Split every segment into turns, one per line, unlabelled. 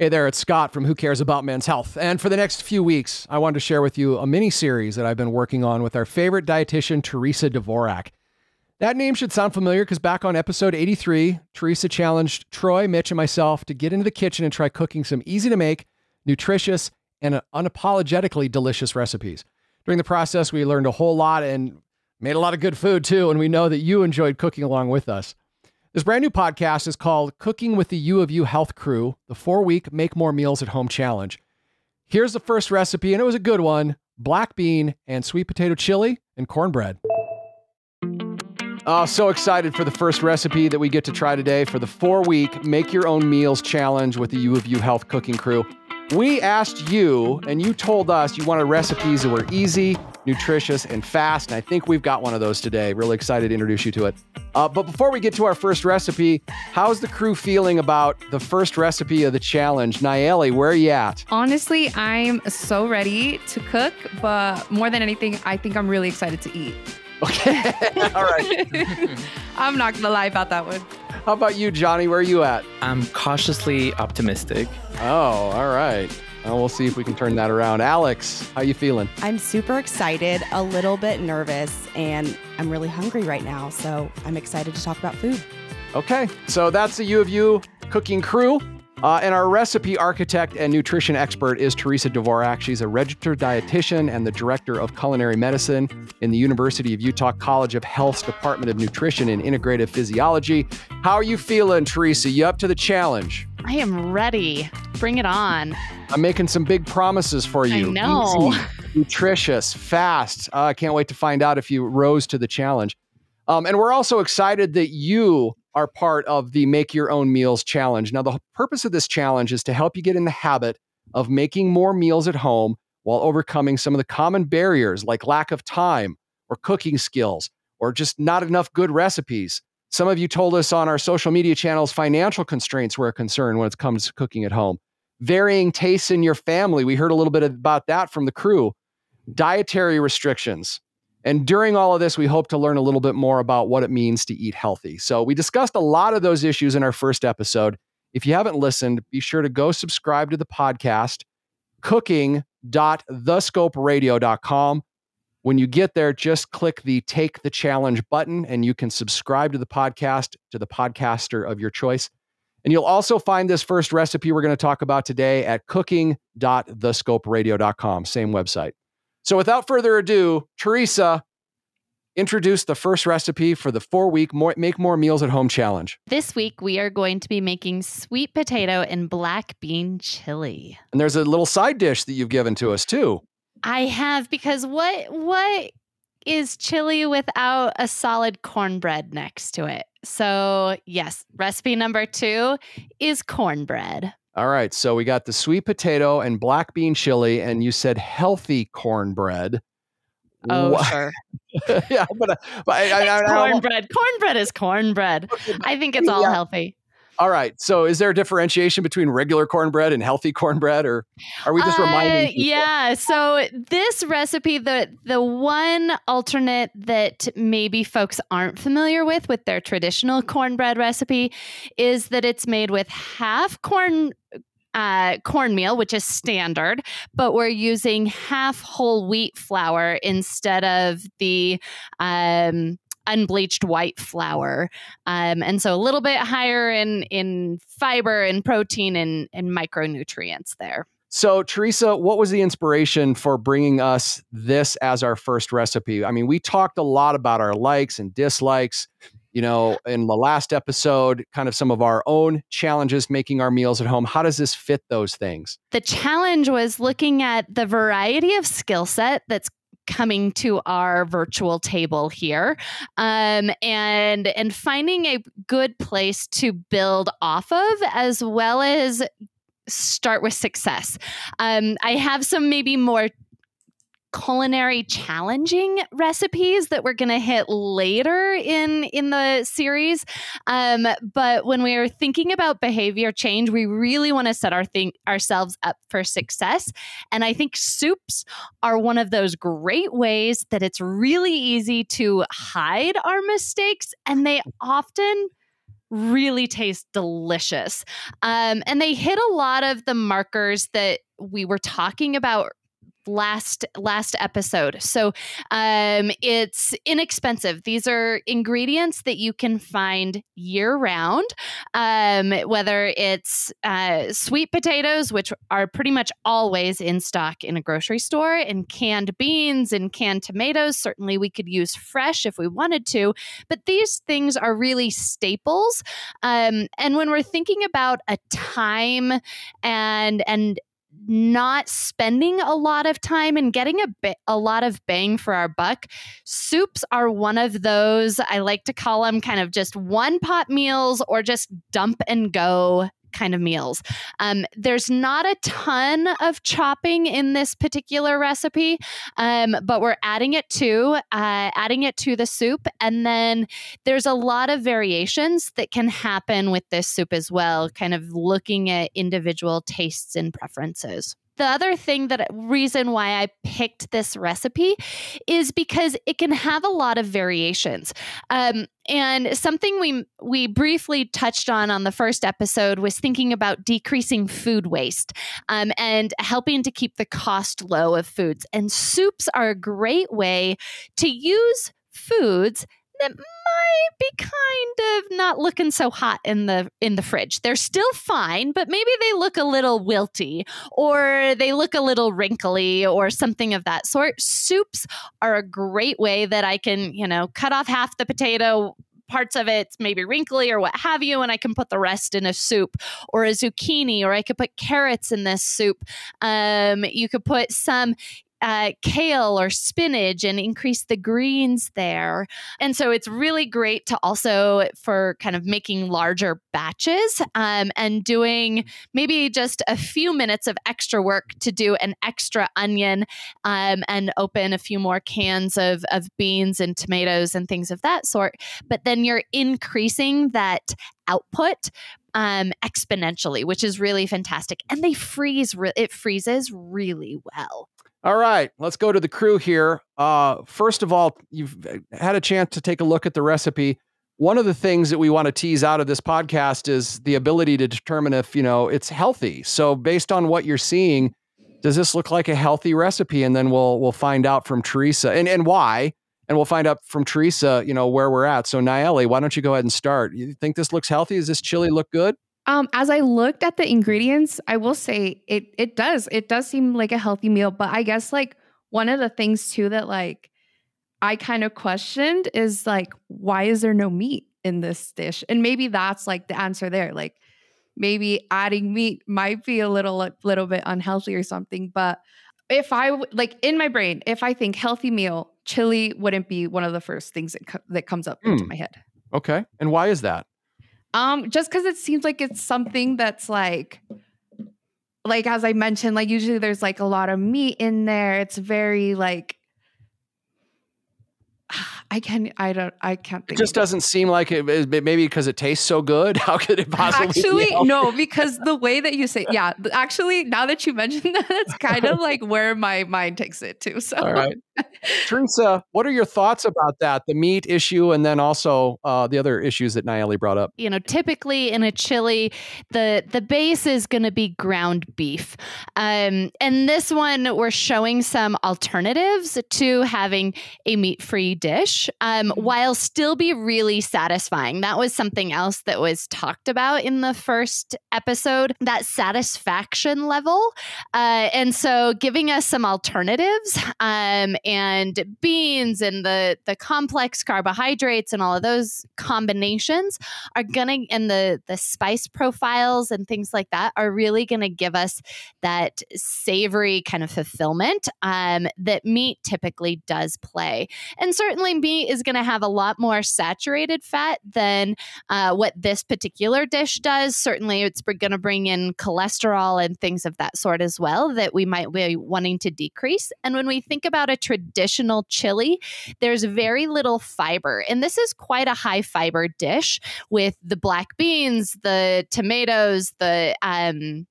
Hey there, it's Scot from Who Cares About Men's Health. And for the next few weeks, I wanted to share with you a mini series that I've been working on with our favorite dietitian, Theresa Dvorak. That name should sound familiar because back on episode 83, Theresa challenged Troy, Mitch, and myself to get into the kitchen and try cooking some easy to make, nutritious, and unapologetically delicious recipes. During the process, we learned a whole lot and made a lot of good food too. And we know that you enjoyed cooking along with us. This brand new podcast is called Cooking with the U of U Health Crew, the four week Make More Meals at Home Challenge. Here's the first recipe, and it was a good one black bean and sweet potato chili and cornbread. Oh, so excited for the first recipe that we get to try today for the four week Make Your Own Meals Challenge with the U of U Health Cooking Crew. We asked you, and you told us you wanted recipes that were easy, nutritious, and fast. And I think we've got one of those today. Really excited to introduce you to it. Uh, but before we get to our first recipe, how's the crew feeling about the first recipe of the challenge? Nayeli, where are you at?
Honestly, I'm so ready to cook, but more than anything, I think I'm really excited to eat.
Okay. All right.
I'm not going to lie about that one.
How about you, Johnny? Where are you at?
I'm cautiously optimistic.
Oh, all right. Well, we'll see if we can turn that around. Alex, how you feeling?
I'm super excited, a little bit nervous, and I'm really hungry right now. So I'm excited to talk about food.
Okay, so that's the U of U cooking crew. Uh, and our recipe architect and nutrition expert is Theresa Dvorak. She's a registered dietitian and the director of culinary medicine in the University of Utah College of Health's Department of Nutrition and Integrative Physiology. How are you feeling, Theresa? You up to the challenge?
I am ready. Bring it on.
I'm making some big promises for you.
I know.
Easy, nutritious, fast. Uh, I can't wait to find out if you rose to the challenge. Um, and we're also excited that you are part of the Make Your Own Meals Challenge. Now, the purpose of this challenge is to help you get in the habit of making more meals at home while overcoming some of the common barriers like lack of time or cooking skills or just not enough good recipes. Some of you told us on our social media channels financial constraints were a concern when it comes to cooking at home. Varying tastes in your family. We heard a little bit about that from the crew. Dietary restrictions, and during all of this, we hope to learn a little bit more about what it means to eat healthy. So, we discussed a lot of those issues in our first episode. If you haven't listened, be sure to go subscribe to the podcast, cooking.thescoperadio.com. When you get there, just click the Take the Challenge button and you can subscribe to the podcast to the podcaster of your choice. And you'll also find this first recipe we're going to talk about today at cooking.thescoperadio.com, same website. So without further ado, Theresa introduced the first recipe for the four week more, Make More Meals at Home challenge.
This week, we are going to be making sweet potato and black bean chili.
And there's a little side dish that you've given to us too.
I have because what what is chili without a solid cornbread next to it? So, yes, recipe number 2 is cornbread.
All right. So we got the sweet potato and black bean chili, and you said healthy cornbread.
Oh, what? sure.
yeah, but, uh, but I, I,
I, cornbread. Cornbread is cornbread. I think it's all yeah. healthy.
All right. So, is there a differentiation between regular cornbread and healthy cornbread, or are we just uh, reminding?
People? Yeah. So, this recipe, the the one alternate that maybe folks aren't familiar with with their traditional cornbread recipe is that it's made with half corn uh, cornmeal, which is standard, but we're using half whole wheat flour instead of the um, unbleached white flour. Um, and so a little bit higher in, in fiber and protein and, and micronutrients there.
So, Theresa, what was the inspiration for bringing us this as our first recipe? I mean, we talked a lot about our likes and dislikes, you know, in the last episode, kind of some of our own challenges making our meals at home. How does this fit those things?
The challenge was looking at the variety of skill set that's coming to our virtual table here um, and and finding a good place to build off of as well as start with success. Um, i have some maybe more culinary challenging recipes that we're going to hit later in in the series um, but when we're thinking about behavior change we really want to set our think ourselves up for success and i think soups are one of those great ways that it's really easy to hide our mistakes and they often really taste delicious. Um, and they hit a lot of the markers that we were talking about last last episode. So um, it's inexpensive. These are ingredients that you can find year round. Um, whether it's uh, sweet potatoes, which are pretty much always in stock in a grocery store, and canned beans and canned tomatoes. Certainly, we could use fresh if we wanted to, but these things are really staples. Um, and when we're thinking about a time and and not spending a lot of time and getting a bit a lot of bang for our buck. Soups are one of those I like to call them kind of just one pot meals or just dump and go kind of meals. Um, there's not a ton of chopping in this particular recipe, um, but we're adding it to uh, adding it to the soup, and then there's a lot of variations that can happen with this soup as well. Kind of looking at individual tastes and preferences the other thing that reason why I picked this recipe is because it can have a lot of variations. Um, and something we we briefly touched on on the first episode was thinking about decreasing food waste um, and helping to keep the cost low of foods. And soups are a great way to use foods that might be kind of not looking so hot in the in the fridge. They're still fine, but maybe they look a little wilty or they look a little wrinkly or something of that sort. Soups are a great way that I can, you know, cut off half the potato parts of it maybe wrinkly or what have you, and I can put the rest in a soup or a zucchini, or I could put carrots in this soup. Um, you could put some uh, kale or spinach and increase the greens there. And so it's really great to also for kind of making larger batches um, and doing maybe just a few minutes of extra work to do an extra onion um, and open a few more cans of, of beans and tomatoes and things of that sort. But then you're increasing that output um, exponentially, which is really fantastic. And they freeze, re- it freezes really well.
All right, let's go to the crew here. Uh, first of all, you've uh, had a chance to take a look at the recipe. One of the things that we want to tease out of this podcast is the ability to determine if you know it's healthy. So, based on what you're seeing, does this look like a healthy recipe? And then we'll we'll find out from Theresa and and why, and we'll find out from Theresa, you know, where we're at. So, Nayeli, why don't you go ahead and start? You think this looks healthy? Does this chili look good?
Um, as I looked at the ingredients, I will say it it does. It does seem like a healthy meal, but I guess like one of the things too that like I kind of questioned is like why is there no meat in this dish? And maybe that's like the answer there. Like maybe adding meat might be a little a little bit unhealthy or something, but if I like in my brain, if I think healthy meal, chili wouldn't be one of the first things that, co- that comes up mm. into hmm. my head.
Okay. And why is that?
Um, just because it seems like it's something that's like, like as I mentioned, like usually there's like a lot of meat in there. It's very like I can I don't I can't think.
It just doesn't seem like it. Maybe because it tastes so good. How could it possibly?
Actually, no, because the way that you say, yeah. Actually, now that you mentioned that, it's kind of like where my mind takes it to. So,
all right, Theresa, what are your thoughts about that? The meat issue, and then also uh, the other issues that Nayeli brought up.
You know, typically in a chili, the the base is going to be ground beef, um, and this one we're showing some alternatives to having a meat free dish um, mm-hmm. while still be really satisfying. That was something else that was talked about in the first episode that satisfaction level. Uh, and so giving us some alternatives um, and beans and the, the complex carbohydrates and all of those combinations are going to, and the, the spice profiles and things like that are really going to give us that savory kind of fulfillment um, that meat typically does play. And certainly is going to have a lot more saturated fat than uh, what this particular dish does. Certainly, it's going to bring in cholesterol and things of that sort as well that we might be wanting to decrease. And when we think about a traditional chili, there's very little fiber. And this is quite a high fiber dish with the black beans, the tomatoes, the um,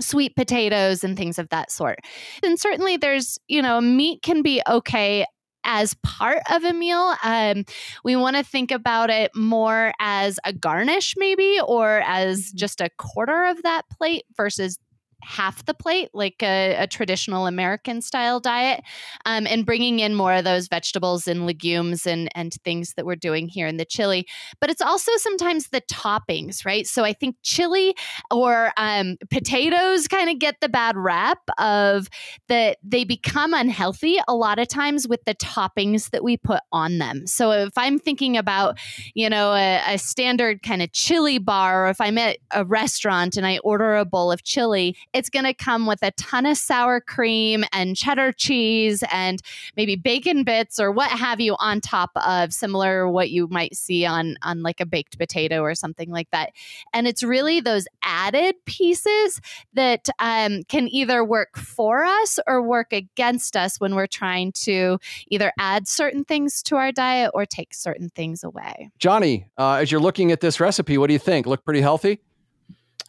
sweet potatoes and things of that sort. And certainly there's, you know, meat can be okay as part of a meal. Um, we want to think about it more as a garnish, maybe, or as just a quarter of that plate versus half the plate, like a, a traditional American style diet, um, and bringing in more of those vegetables and legumes and, and things that we're doing here in the chili. But it's also sometimes the toppings, right? So I think chili or um, potatoes kind of get the bad rap of that they become unhealthy a lot of times with the toppings that we put on them. So if I'm thinking about, you know, a, a standard kind of chili bar, or if I'm at a restaurant and I order a bowl of chili, it's going to come with a ton of sour cream and cheddar cheese and maybe bacon bits or what have you on top of similar what you might see on on like a baked potato or something like that. And it's really those added pieces that um, can either work for us or work against us when we're trying to either add certain things to our diet or take certain things away.
Johnny, uh, as you're looking at this recipe, what do you think? Look pretty healthy?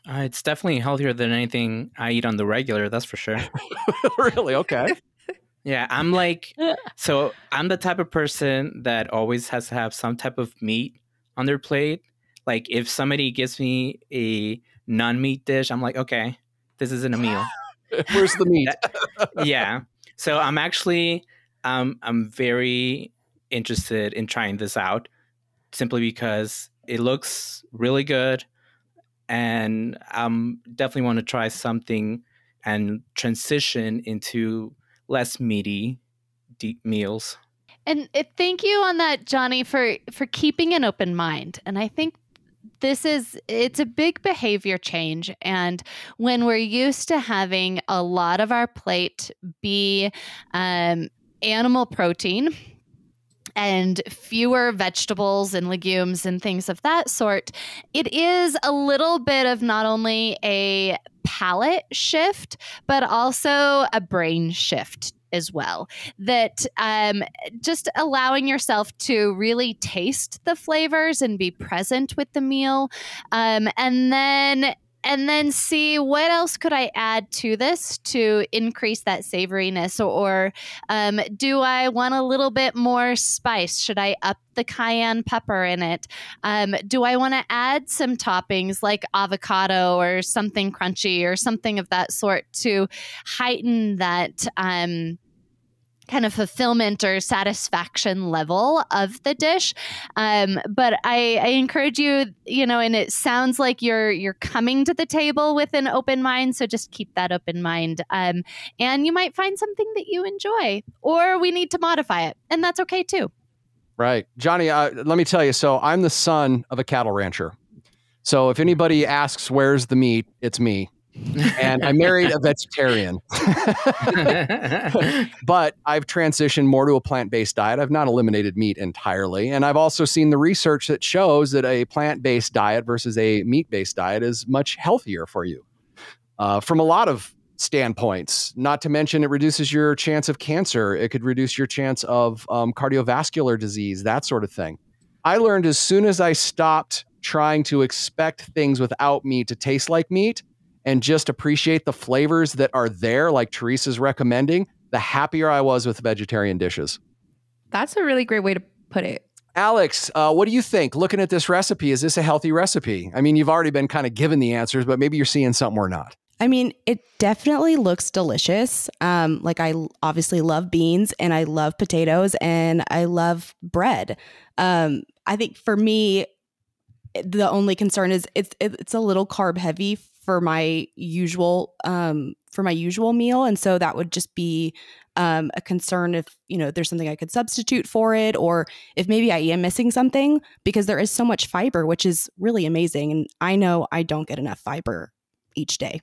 Uh, it's definitely healthier than anything I eat on the regular, that's for sure.
really? Okay.
Yeah, I'm like, so I'm the type of person that always has to have some type of meat on their plate. Like if somebody gives me a non meat dish, I'm like, okay, this isn't a meal.
Where's the meat?
yeah. So I'm actually, um, I'm very interested in trying this out simply because it looks really good and I'm definitely want to try something and transition into less meaty deep meals.
And uh, thank you on that, Johnny, for for keeping an open mind. And I think this is it's a big behavior change and when we're used to having a lot of our plate be um, animal protein and fewer vegetables and legumes and things of that sort, it is a little bit of not only a palate shift, but also a brain shift as well. That um, just allowing yourself to really taste the flavors and be present with the meal. Um, and then and then see what else could I add to this to increase that savoriness, or, um, do I want a little bit more spice? Should I up the cayenne pepper in it? Um, do I want to add some toppings like avocado or something crunchy or something of that sort to heighten that? Um, kind of fulfillment or satisfaction level of the dish. Um, but I, I, encourage you, you know, and it sounds like you're you're coming to the table with an open mind. So just keep that open mind, um, and you might find something that you enjoy, or we need to modify it, and that's okay too.
Right, Johnny. Uh, let me tell you. So I'm the son of a cattle rancher. So if anybody asks where's the meat, it's me and I married a vegetarian. but I've transitioned more to a plant based diet. I've not eliminated meat entirely. And I've also seen the research that shows that a plant based diet versus a meat based diet is much healthier for you uh, from a lot of standpoints. Not to mention, it reduces your chance of cancer, it could reduce your chance of um, cardiovascular disease, that sort of thing. I learned as soon as I stopped trying to expect things without meat to taste like meat and just appreciate the flavors that are there, like Theresa's recommending, the happier I was with vegetarian dishes.
That's a really great way to put it.
Alex, uh, what do you think? Looking at this recipe, is this a healthy recipe? I mean, you've already been kind of given the answers, but maybe you're seeing something we're not.
I mean, it definitely looks delicious. Um, like I obviously love beans and I love potatoes and I love bread. Um, I think for me, the only concern is it's it's a little carb heavy for my usual um, for my usual meal and so that would just be um, a concern if you know there's something i could substitute for it or if maybe i am missing something because there is so much fiber which is really amazing and i know i don't get enough fiber each day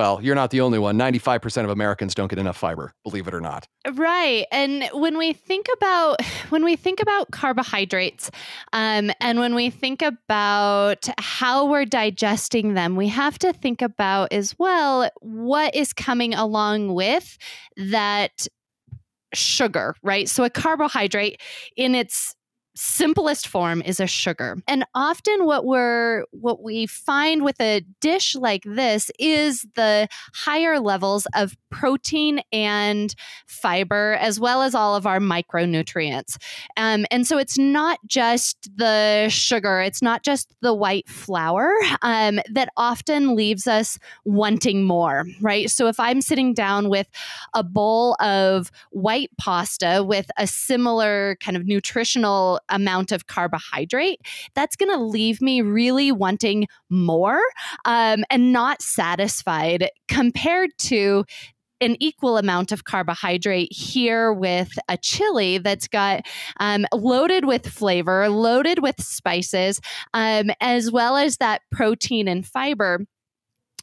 well, you're not the only one. 95% of Americans don't get enough fiber, believe it or not.
Right. And when we think about when we think about carbohydrates, um, and when we think about how we're digesting them, we have to think about as well what is coming along with that sugar, right? So a carbohydrate in its simplest form is a sugar. And often what we're what we find with a dish like this is the higher levels of protein and fiber as well as all of our micronutrients. Um, and so it's not just the sugar, it's not just the white flour um, that often leaves us wanting more, right? So if I'm sitting down with a bowl of white pasta with a similar kind of nutritional amount of carbohydrate, that's going to leave me really wanting more um, and not satisfied compared to an equal amount of carbohydrate here with a chili that's got um, loaded with flavor, loaded with spices, um, as well as that protein and fiber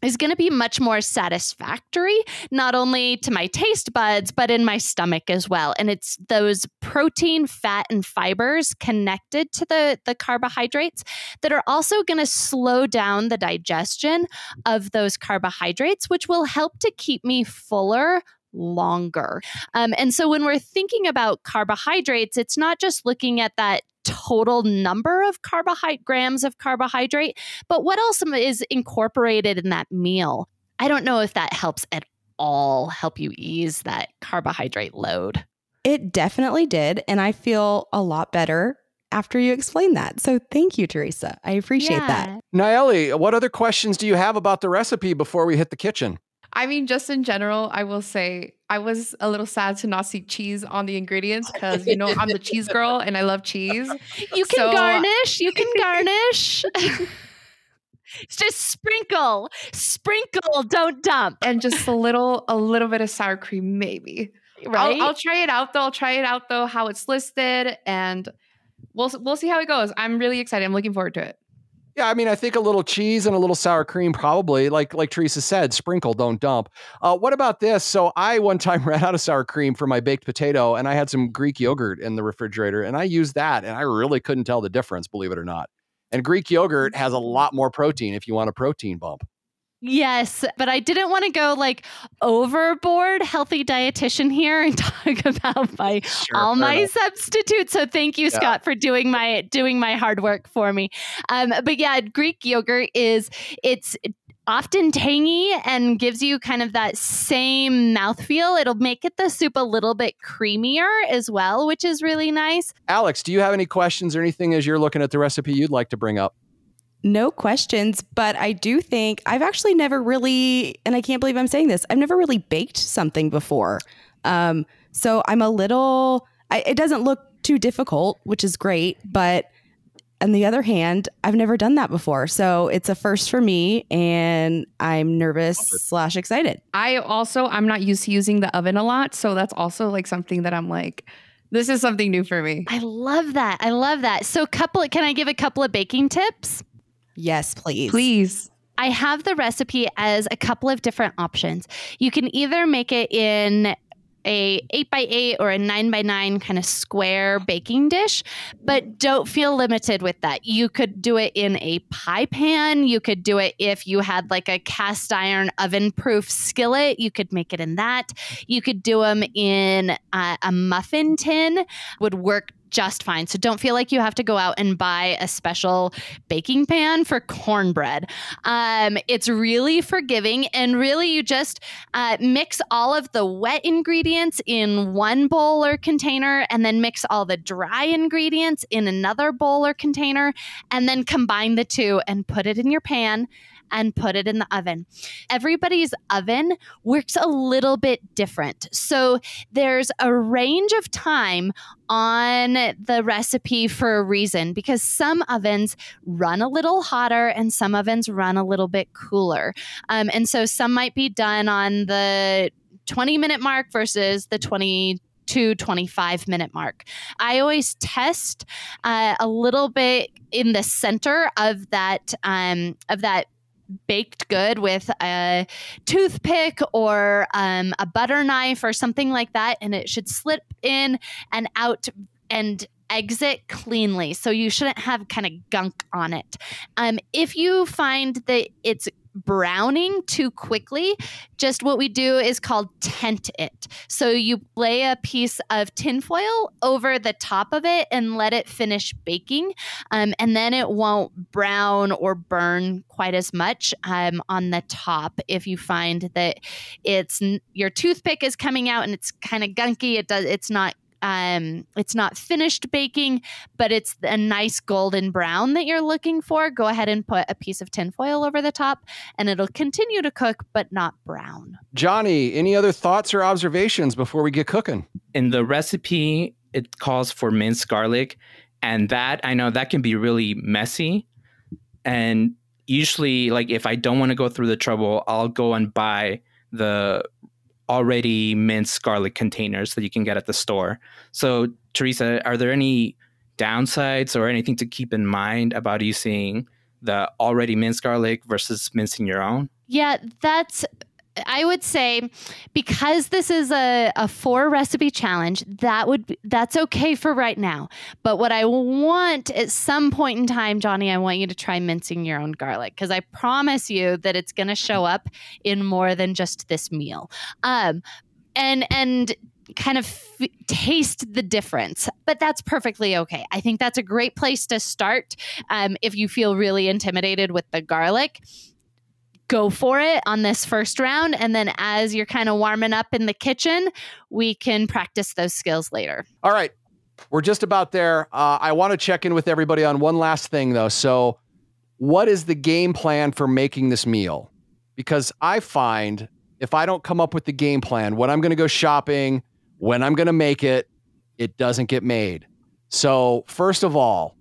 is going to be much more satisfactory, not only to my taste buds, but in my stomach as well. And it's those protein, fat, and fibers connected to the, the carbohydrates that are also going to slow down the digestion of those carbohydrates, which will help to keep me fuller longer. Um, and so when we're thinking about carbohydrates, it's not just looking at that total number of carbohydrate grams of carbohydrate, but what else is incorporated in that meal? I don't know if that helps at all help you ease that carbohydrate load.
It definitely did. And I feel a lot better after you explained that. So thank you, Theresa. I appreciate yeah. that.
Nayeli, what other questions do you have about the recipe before we hit the kitchen?
I mean, just in general, I will say I was a little sad to not see cheese on the ingredients because you know I'm the cheese girl and I love cheese.
You can so, uh, garnish. You can garnish. just sprinkle, sprinkle, don't dump,
and just a little, a little bit of sour cream, maybe. Right. I'll, I'll try it out though. I'll try it out though, how it's listed, and we'll we'll see how it goes. I'm really excited. I'm looking forward to it.
Yeah, I mean, I think a little cheese and a little sour cream, probably. Like like Theresa said, sprinkle, don't dump. Uh, what about this? So I one time ran out of sour cream for my baked potato, and I had some Greek yogurt in the refrigerator, and I used that, and I really couldn't tell the difference, believe it or not. And Greek yogurt has a lot more protein if you want a protein bump.
Yes, but I didn't want to go like overboard healthy dietitian here and talk about my sure, all my enough. substitutes. So thank you, yeah. Scot, for doing my doing my hard work for me. Um, but yeah, Greek yogurt is it's often tangy and gives you kind of that same mouthfeel. It'll make it the soup a little bit creamier as well, which is really nice.
Alex, do you have any questions or anything as you're looking at the recipe you'd like to bring up?
No questions, but I do think I've actually never really, and I can't believe I'm saying this, I've never really baked something before. Um, so I'm a little, I, it doesn't look too difficult, which is great, but on the other hand, I've never done that before. So it's a first for me and I'm nervous slash excited.
I also, I'm not used to using the oven a lot. So that's also like something that I'm like, this is something new for me.
I love that. I love that. So couple can I give a couple of baking tips?
Yes, please.
Please.
I have the recipe as a couple of different options. You can either make it in a 8 by 8 or a 9 by 9 kind of square baking dish, but don't feel limited with that. You could do it in a pie pan. You could do it if you had like a cast iron oven proof skillet. You could make it in that. You could do them in a, a muffin tin, would work just fine. So don't feel like you have to go out and buy a special baking pan for cornbread. Um, it's really forgiving, and really you just uh, mix all of the wet ingredients in one bowl or container, and then mix all the dry ingredients in another bowl or container, and then combine the two and put it in your pan and put it in the oven. Everybody's oven works a little bit different. So there's a range of time on the recipe for a reason because some ovens run a little hotter and some ovens run a little bit cooler. Um, and so some might be done on the 20 minute mark versus the 20 to 25 minute mark. I always test uh, a little bit in the center of that um, of that baked good with a toothpick or um, a butter knife or something like that, and it should slip in and out and exit cleanly. So you shouldn't have kind of gunk on it. Um, if you find that it's browning too quickly, just what we do is called tent it. So you lay a piece of tinfoil over the top of it and let it finish baking. Um, and then it won't brown or burn quite as much um, on the top if you find that it's your toothpick is coming out and it's kind of gunky. It does. It's not um, it's not finished baking, but it's a nice golden brown that you're looking for, go ahead and put a piece of tinfoil over the top and it'll continue to cook, but not brown.
Johnny, any other thoughts or observations before we get cooking?
In the recipe, it calls for minced garlic. And that, I know that can be really messy. And usually, like, if I don't want to go through the trouble, I'll go and buy the already minced garlic containers that you can get at the store. So, Theresa, are there any downsides or anything to keep in mind about using the already minced garlic versus mincing your own?
Yeah, that's I would say because this is a, a four recipe challenge, that would that's okay for right now. But what I want at some point in time, Johnny, I want you to try mincing your own garlic because I promise you that it's going to show up in more than just this meal. Um, and and kind of f- taste the difference. But that's perfectly okay. I think that's a great place to start um, if you feel really intimidated with the garlic go for it on this first round. And then as you're kind of warming up in the kitchen, we can practice those skills later.
All right. We're just about there. Uh, I want to check in with everybody on one last thing, though. So, what is the game plan for making this meal? Because I find if I don't come up with the game plan, when I'm going to go shopping, when I'm going to make it, it doesn't get made. So, first of all,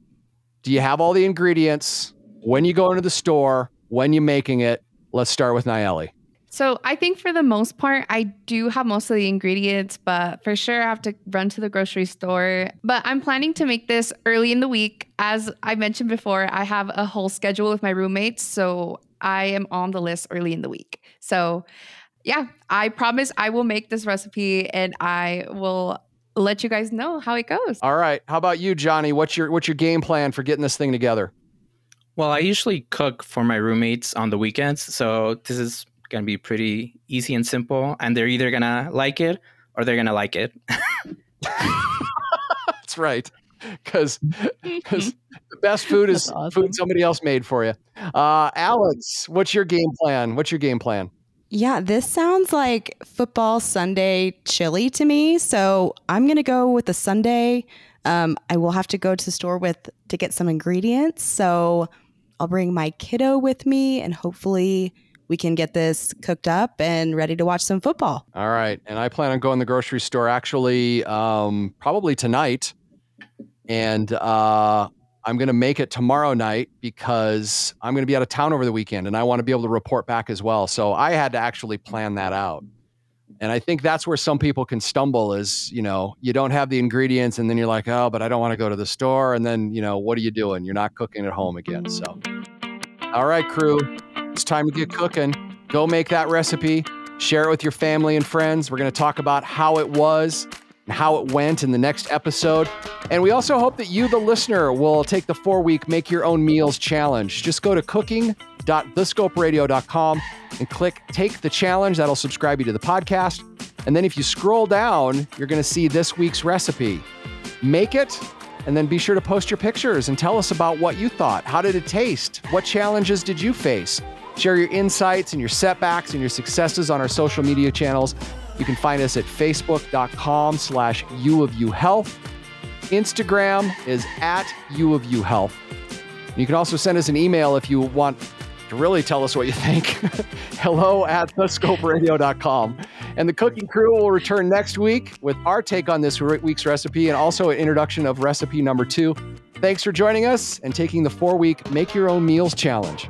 do you have all the ingredients when you go into the store, when you're making it? Let's start with Nayeli.
So I think for the most part, I do have most of the ingredients, but for sure I have to run to the grocery store. But I'm planning to make this early in the week. As I mentioned before, I have a whole schedule with my roommates. So I am on the list early in the week. So yeah, I promise I will make this recipe and I will let you guys know how it goes.
All right. How about you, Johnny? What's your what's your game plan for getting this thing together?
Well, I usually cook for my roommates on the weekends, so this is going to be pretty easy and simple. And they're either going to like it or they're going to like it.
That's right. Because the best food is awesome. food somebody else made for you. Uh, Alex, what's your game plan? What's your game plan?
Yeah, this sounds like football Sunday chili to me. So I'm going to go with the Sunday. Um, I will have to go to the store with to get some ingredients. So I'll bring my kiddo with me and hopefully we can get this cooked up and ready to watch some football.
All right. And I plan on going to the grocery store actually um, probably tonight. And uh, I'm going to make it tomorrow night because I'm going to be out of town over the weekend and I want to be able to report back as well. So I had to actually plan that out. And I think that's where some people can stumble is, you know, you don't have the ingredients and then you're like, oh, but I don't want to go to the store. And then, you know, what are you doing? You're not cooking at home again. So, all right, crew, it's time to get cooking. Go make that recipe, share it with your family and friends. We're going to talk about how it was and how it went in the next episode. And we also hope that you, the listener, will take the four week Make Your Own Meals challenge. Just go to cooking.thescoperadio.com and click Take the Challenge. That'll subscribe you to the podcast. And then if you scroll down, you're going to see this week's recipe. Make it, and then be sure to post your pictures and tell us about what you thought. How did it taste? What challenges did you face? Share your insights and your setbacks and your successes on our social media channels. You can find us at facebook.com slash u of u health. Instagram is at u of u health. You can also send us an email if you want to really tell us what you think. Hello at thescoperadio.com. And the cooking crew will return next week with our take on this week's recipe and also an introduction of recipe number two. Thanks for joining us and taking the four week Make Your Own Meals challenge.